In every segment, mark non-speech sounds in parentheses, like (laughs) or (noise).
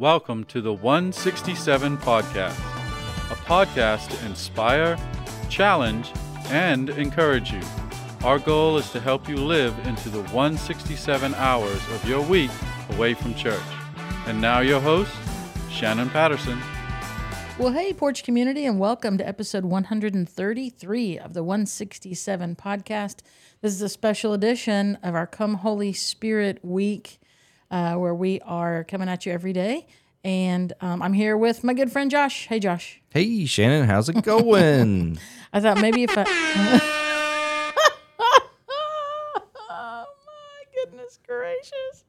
Welcome to the 167 Podcast, a podcast to inspire, challenge, and encourage you. Our goal is to help you live into the 167 hours of your week away from church. And now, your host, Shannon Patterson. Well, hey, Porch community, and welcome to episode 133 of the 167 podcast. This is a special edition of our Come Holy Spirit Week, uh, where we are coming at you every day. And um, I'm here with my good friend Josh. Hey, Josh. Hey, Shannon, how's it going? (laughs) I thought maybe if I. (laughs) oh, my goodness gracious.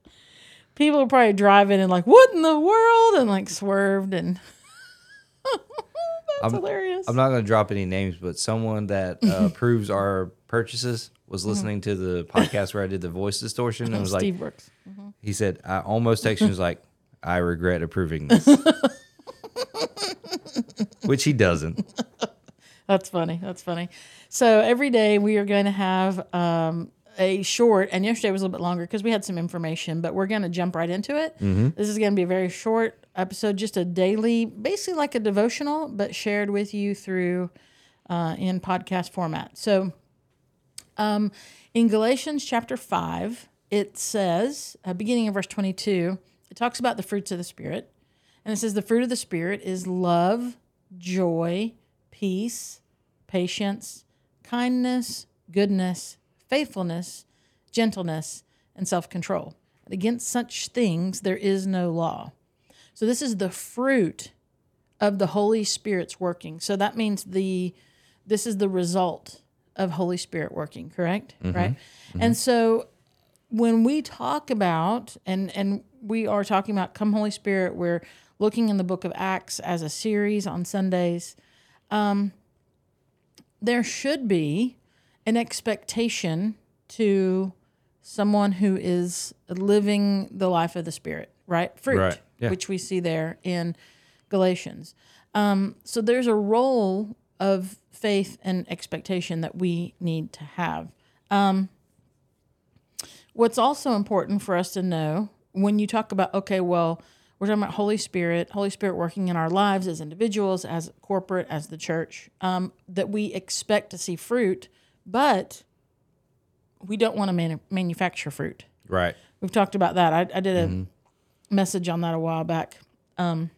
People are probably driving and like, what in the world? And like swerved and. That's I'm, hilarious. I'm not going to drop any names, but someone that uh, (laughs) approves our purchases was listening to the podcast where I did the voice distortion and was Steve like, Brooks. he said, I almost texted him, was like, I regret approving this. (laughs) Which he doesn't. That's funny. That's funny. So every day we are going to have um, a short, and yesterday was a little bit longer because we had some information, but we're going to jump right into it. This is going to be a very short episode, just a daily, basically like a devotional, but shared with you through uh, in podcast format. So um, in Galatians chapter 5, it says, uh, beginning in verse 22, it talks about the fruits of the Spirit. And it says, the fruit of the Spirit is love, joy, peace, patience, kindness, goodness, faithfulness, gentleness, and self control. Against such things there is no law. So this is the fruit of the Holy Spirit's working. So that means the this is the result of Holy Spirit working, correct? Right? And so when we talk about and and we are talking about come Holy Spirit, we're looking in the book of Acts as a series on Sundays. Um, there should be an expectation to someone who is living the life of the Spirit, right? Fruit, Right, yeah. which we see there in Galatians. Um, so there's a role of faith and expectation that we need to have. Um, what's also important for us to know when you talk about, okay, well, we're talking about Holy Spirit, Holy Spirit working in our lives as individuals, as corporate, as the church, um, that we expect to see fruit, but we don't want to manu- manufacture fruit. Right. We've talked about that. I, I did a message on that a while back. Um,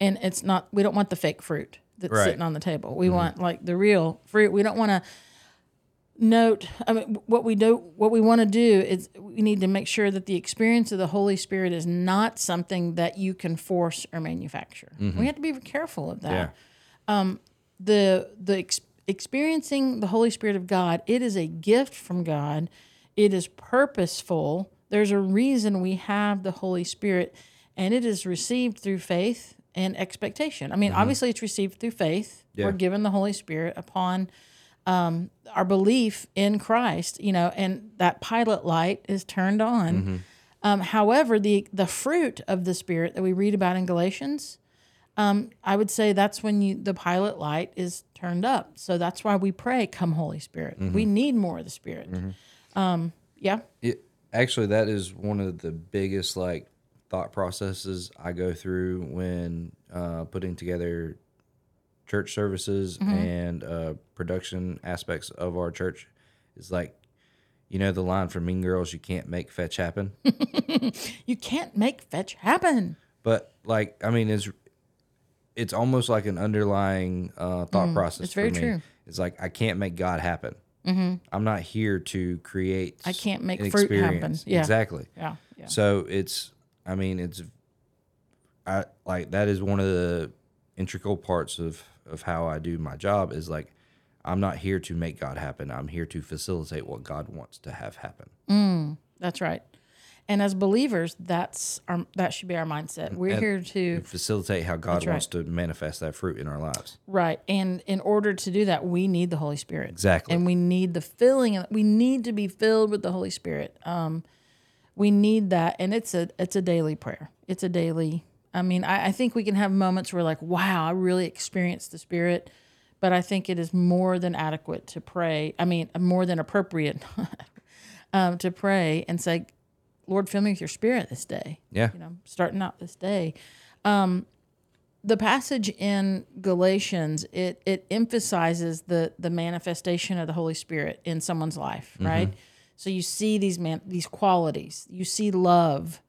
and it's not, we don't want the fake fruit that's Right. sitting on the table. We mm-hmm. want like the real fruit. We don't want to note, I mean, what we do, what we want to do is we need to make sure that the experience of the Holy Spirit is not something that you can force or manufacture. Mm-hmm. We have to be careful of that Yeah. Um, the the ex- experiencing the Holy Spirit of God, it is a gift from God. It is purposeful. There's a reason we have the Holy Spirit, and it is received through faith and expectation. I mean, obviously, it's received through faith. Yeah. We're given the Holy Spirit upon um, our belief in Christ, you know, and that pilot light is turned on. Um, however, the the fruit of the Spirit that we read about in Galatians, um, I would say that's when you the pilot light is turned up. So that's why we pray, "Come, Holy Spirit." We need more of the Spirit. Um, yeah, It, actually, that is one of the biggest like thought processes I go through when uh, putting together church services and uh, production aspects of our church. Is like, you know, the line from Mean Girls, "You can't make fetch happen." (laughs) you can't make fetch happen. but like, I mean, it's it's almost like an underlying uh, thought process. Mm, it's very true. It's like I can't make God happen. Mm-hmm. I'm not here to create. I can't make fruit happen. Yeah. Exactly. Yeah, yeah. So it's, I mean, it's, I like that is one of the integral parts of of how I do my job is like, I'm not here to make God happen. I'm here to facilitate what God wants to have happen. Mm, That's right. And as believers, that's our that should be our mindset. We're here to Facilitate how God That's right. wants to manifest that fruit in our lives. Right. And in order to do that, we need the Holy Spirit. Exactly. And we need the filling. We need to be filled with the Holy Spirit. Um, we need that, and it's a it's a daily prayer. It's a daily. I mean, I, I think we can have moments where like, wow, I really experienced the Spirit, but I think it is more than adequate to pray. I mean, more than appropriate (laughs) um, to pray and say, Lord, fill me with your spirit this day. Yeah. You know, starting out this day. Um, the passage in Galatians, it it emphasizes the the manifestation of the Holy Spirit in someone's life, right? So you see these man these qualities. You see love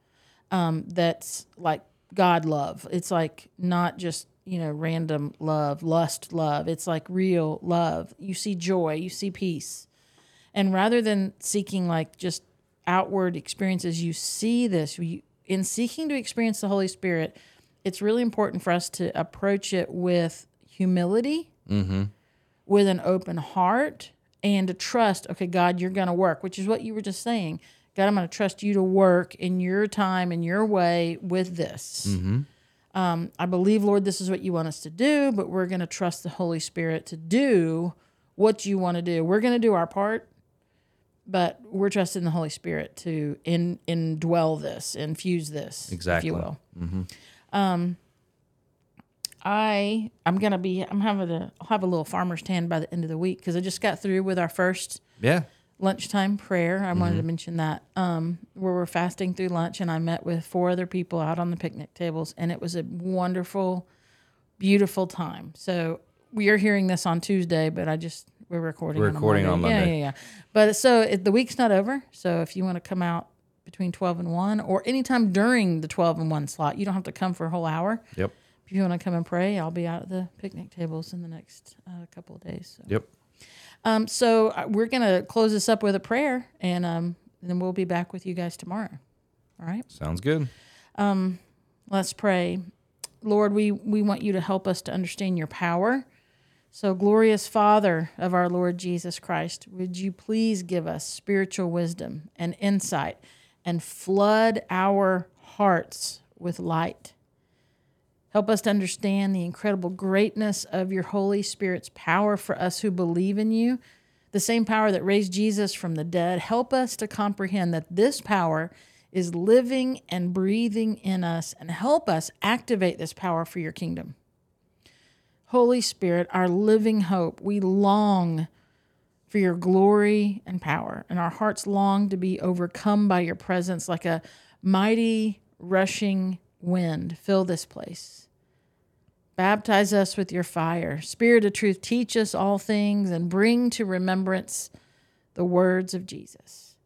um, that's like God love. It's like not just you know random love, lust love. It's like real love. You see joy. You see peace. And rather than seeking like just outward experiences, you see this. You, in seeking to experience the Holy Spirit, it's really important for us to approach it with humility, with an open heart, and to trust, okay, God, you're going to work, which is what you were just saying. God, I'm going to trust you to work in your time, in your way with this. Um, I believe, Lord, this is what you want us to do, but we're going to trust the Holy Spirit to do what you want to do. We're going to do our part, but we're trusting the Holy Spirit to in indwell this, infuse this, Exactly. if you will. Um, I I'm gonna be I'm having a I'll have a little farmer's tan by the end of the week because I just got through with our first Yeah. lunchtime prayer. I Mm-hmm. wanted to mention that um, where we're fasting through lunch, and I met with four other people out on the picnic tables, and it was a wonderful, beautiful time. So we are hearing this on Tuesday, but I just we're recording. We're on recording on Yeah, Monday. yeah, yeah. yeah. But so it, the week's not over. So if you want to come out between twelve and one, or anytime during the twelve and one slot, you don't have to come for a whole hour. Yep. If you want to come and pray, I'll be out at the picnic tables in the next uh, couple of days. So. Yep. Um, so uh, we're gonna close this up with a prayer, and um, then we'll be back with you guys tomorrow. All right, Sounds good. let's pray. Lord, we we want you to help us to understand your power. So, glorious Father of our Lord Jesus Christ, would you please give us spiritual wisdom and insight, and flood our hearts with light. Help us to understand the incredible greatness of your Holy Spirit's power for us who believe in you, the same power that raised Jesus from the dead. Help us to comprehend that this power is living and breathing in us, and help us activate this power for your kingdom. Holy Spirit, our living hope, we long for your glory and power, and our hearts long to be overcome by your presence like a mighty rushing wind. Fill this place. Baptize us with your fire. Spirit of truth, teach us all things and bring to remembrance the words of Jesus.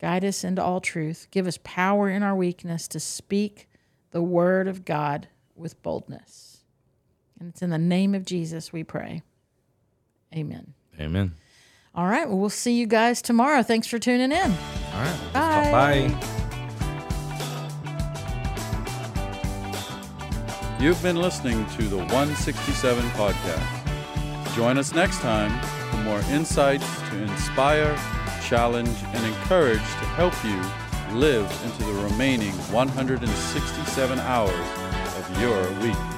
Guide us into all truth. Give us power in our weakness to speak the word of God with boldness. And it's in the name of Jesus we pray. Amen. Amen. All right. Well, we'll see you guys tomorrow. Thanks for tuning in. All right. Bye. Bye. You've been listening to the 167 podcast. Join us next time for more insights to inspire, challenge, and encourage to help you live into the remaining 167 hours of your week.